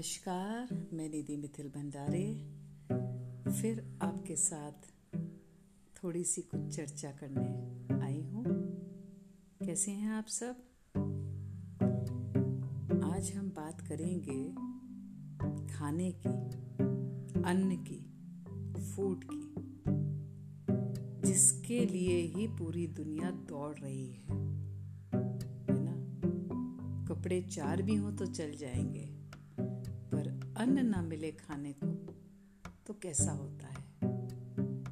नमस्कार, मैं निधि मिथिल भंडारे। फिर आपके साथ थोड़ी सी कुछ चर्चा करने आई हूँ। कैसे हैं आप सब? आज हम बात करेंगे खाने की, अन्न की फ़ूड की, जिसके लिए ही पूरी दुनिया दौड़ रही है। है ना? कपड़े चार भी हो तो चल जाएँगे। अन्न ना मिले खाने को तो कैसा होता है?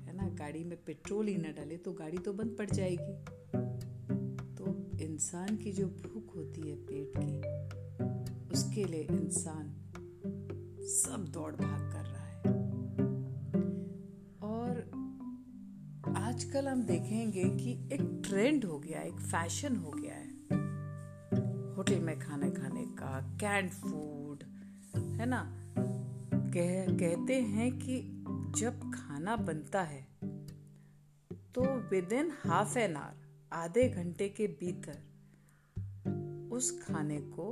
है ना, गाड़ी में पेट्रोल ही ना डाले तो गाड़ी तो बंद पड़ जाएगी। तो इंसान की जो भूख होती है पेट की, उसके लिए इंसान सब दौड़ भाग कर रहा है। और आजकल हम देखेंगे कि एक ट्रेंड हो गया, एक फ़ैशन हो गया है। होटल में खाने खाने का कैंड फ़ूड है ना? कह, कहते हैं कि जब खाना बनता है तो within half an hour, आधे घंटे के भीतर उस खाने को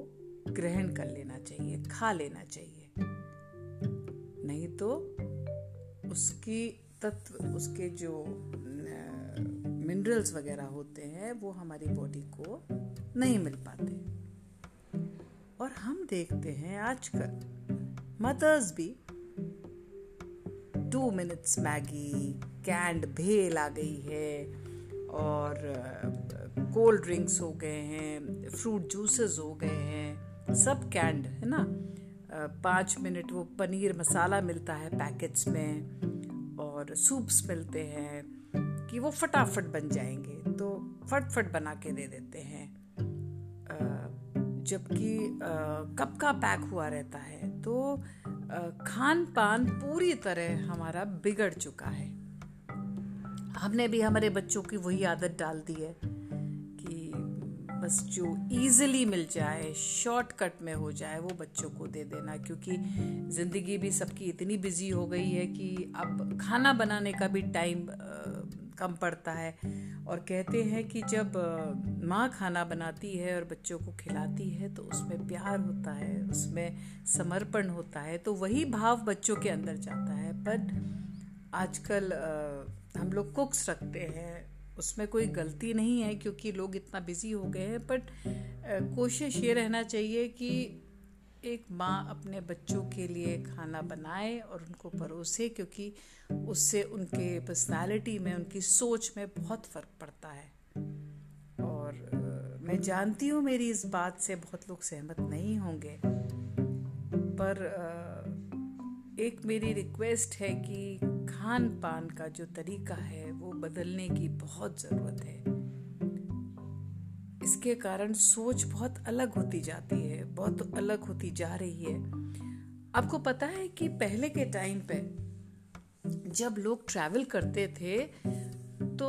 ग्रहण कर लेना चाहिए, खा लेना चाहिए। नहीं तो उसकी तत्व, उसके जो मिनरल्स वगैरह होते हैं, वो हमारी बॉडी को नहीं मिल पाते। और हम देखते हैं आजकल मदर्स भी टू मिनट्स मैगी कैंड भेल आ गई है और कोल्ड ड्रिंक्स हो गए हैं फ्रूट जूसेस हो गए हैं, सब कैंड है ना? पाँच मिनट वो पनीर मसाला मिलता है पैकेट्स में और सूप्स मिलते हैं कि वो फटाफट बन जाएँगे तो फट फट बना के दे देते हैं। जबकि कब का पैक हुआ रहता है तो खान पान पूरी तरह हमारा बिगड़ चुका है। हमने भी हमारे बच्चों की वही आदत डाल दी है कि बस जो इजीली मिल जाए शॉर्टकट में हो जाए, वो बच्चों को दे देना, क्योंकि ज़िंदगी भी सबकी इतनी बिज़ी हो गई है कि अब खाना बनाने का भी टाइम कम पड़ता है। और कहते हैं कि जब माँ खाना बनाती है और बच्चों को खिलाती है तो उसमें प्यार होता है, उसमें समर्पण होता है तो वही भाव बच्चों के अंदर जाता है। पर आजकल हम लोग कुक्स रखते हैं, उसमें कोई गलती नहीं है क्योंकि लोग इतना बिज़ी हो गए हैं, बट कोशिश ये रहना चाहिए कि एक माँ अपने बच्चों के लिए खाना बनाए और उनको परोसे, क्योंकि उससे उनके पर्सनालिटी में, उनकी सोच में बहुत फ़र्क पड़ता है। और मैं जानती हूँ मेरी इस बात से, बहुत लोग सहमत नहीं होंगे। पर एक मेरी रिक्वेस्ट है कि खान पान का जो तरीका है, वो बदलने की बहुत ज़रूरत है। इसके कारण सोच बहुत अलग होती जाती है, बहुत अलग होती जा रही है। आपको पता है कि पहले के टाइम पे जब लोग ट्रैवल करते थे तो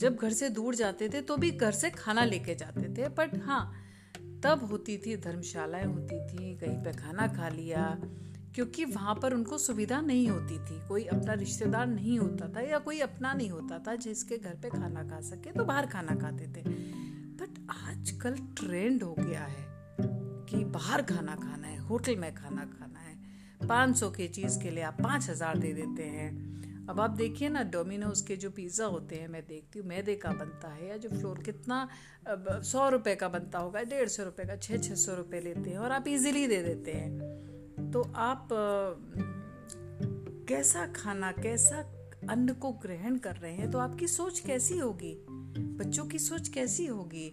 जब घर से दूर जाते थे तो भी घर से खाना लेके जाते थे। बट हाँ तब होती थी, धर्मशालाएँ होती थी, कहीं पे खाना खा लिया क्योंकि वहाँ पर उनको सुविधा नहीं होती थी। कोई अपना रिश्तेदार नहीं होता था या कोई अपना नहीं होता था जिसके घर पे खाना खा सके तो बाहर खाना खाते थे। बट आजकल ट्रेंड हो गया है कि बाहर खाना खाना है, होटल में खाना खाना है। पाँच सौ के चीज़ के लिए आप पाँच हज़ार दे देते हैं। अब आप देखिए ना डोमिनोज के जो पिज़्ज़ा होते हैं, मैं देखती हूँ, मैदे का बनता है या जो फ्लोर कितना सौ रुपए का बनता होगा, डेढ़ सौ रुपये का, छः छः सौ रुपये लेते हैं और आप इजीली दे देते हैं। तो आप कैसा खाना, कैसा अन्न को ग्रहण कर रहे हैं? तो आपकी सोच कैसी होगी? बच्चों की सोच कैसी होगी?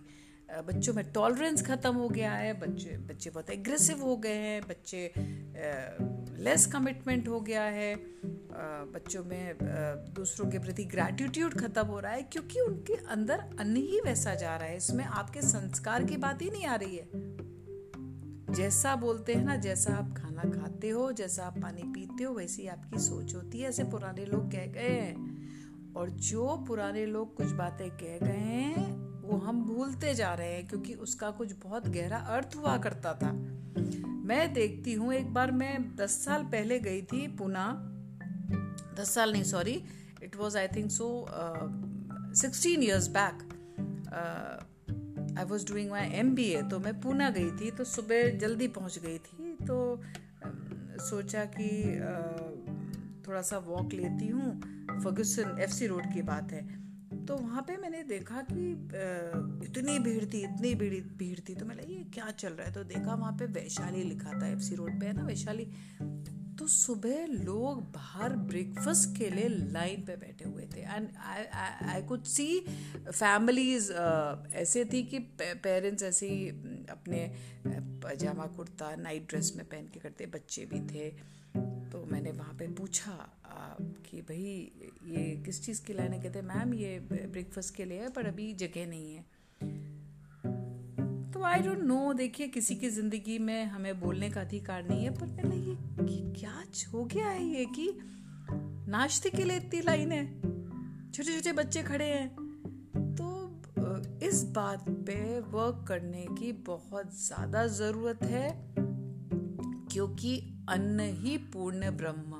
बच्चों में टॉलरेंस ख़त्म हो गया है, बच्चे बच्चे बहुत एग्रेसिव हो गए हैं, बच्चे लेस कमिटमेंट हो गया है बच्चों में दूसरों के प्रति ग्रैटिट्यूड ख़त्म हो रहा है, क्योंकि उनके अंदर अन्न ही वैसा जा रहा है, इसमें आपके संस्कार की बात ही नहीं आ रही है। जैसा बोलते हैं ना, जैसा आप खाना खाते हो, जैसा आप पानी पीते हो, वैसी आपकी सोच होती है, ऐसे पुराने लोग कह गए हैं। और जो पुराने लोग कुछ बातें कह गए हैं, वो हम भूलते जा रहे हैं, क्योंकि उसका कुछ बहुत गहरा अर्थ हुआ करता था। मैं देखती हूँ, एक बार मैं दस साल पहले गई थी पुना। दस साल नहीं sorry it was I think so sixteen years back I was doing my M B A तो मैं पूना गई थी तो सुबह जल्दी पहुँच गई थी तो सोचा कि थोड़ा सा वॉक लेती हूँ फर्गुसन एफ़ सी रोड की बात है। तो वहाँ पे मैंने देखा कि इतनी भीड़ थी, इतनी भीड़ भीड़ थी तो मैंने ये क्या चल रहा है? तो देखा वहाँ पे वैशाली लिखा था एफ़ सी रोड पे, है ना, वैशाली? तो सुबह लोग बाहर ब्रेकफास्ट के लिए लाइन पे बैठे हुए थे। And I could see families ऐसे थी कि पेरेंट्स ऐसे ही अपने पजामा कुर्ता नाइट ड्रेस में पहन के करते। बच्चे भी थे। तो मैंने वहाँ पे पूछा कि भाई, ये किस चीज़ की लाइन है? कहते, मैम, ये ब्रेकफास्ट के लिए है, पर अभी जगह नहीं है। तो आई डोंट नो देखिए, किसी की ज़िंदगी में हमें बोलने का अधिकार नहीं है, पर मैंने ये क्या हो गया है ये कि नाश्ते के लिए इतनी लाइन है छोटे छोटे बच्चे खड़े हैं। तो इस बात पे वर्क करने की बहुत ज़्यादा ज़रूरत है, क्योंकि अन्न ही पूर्ण ब्रह्म।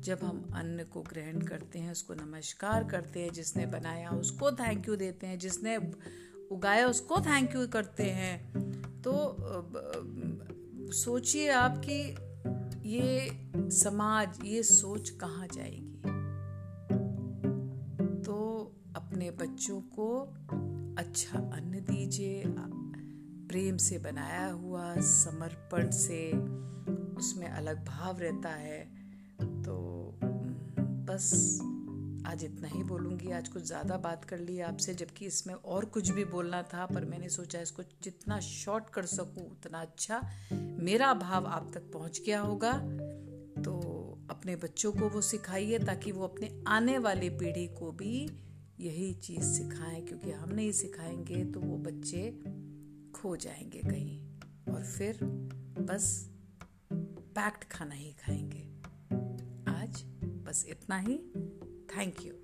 जब हम अन्न को ग्रहण करते हैं, उसको नमस्कार करते हैं, जिसने बनाया, उसको थैंक यू देते हैं, जिसने उगाया उसको थैंक यू करते हैं। तो सोचिए आप कि ये समाज, ये सोच कहाँ जाएगी? तो अपने बच्चों को अच्छा अन्न दीजिए, प्रेम से बनाया हुआ, समर्पण से, उसमें अलग भाव रहता है। तो बस आज इतना ही बोलूँगी, आज कुछ ज़्यादा बात कर ली आपसे, जबकि इसमें और कुछ भी बोलना था, पर मैंने सोचा इसको जितना शॉर्ट कर सकूँ, उतना अच्छा मेरा भाव आप तक पहुँच गया होगा। तो अपने बच्चों को वो सिखाइए, ताकि वो अपने आने वाली पीढ़ी को भी यही चीज़ सिखाएँ, क्योंकि हम नहीं सिखाएँगे तो वो बच्चे खो जाएँगे कहीं। और फिर बस पैक्ड खाना ही खाएँगे। आज बस इतना ही। Thank you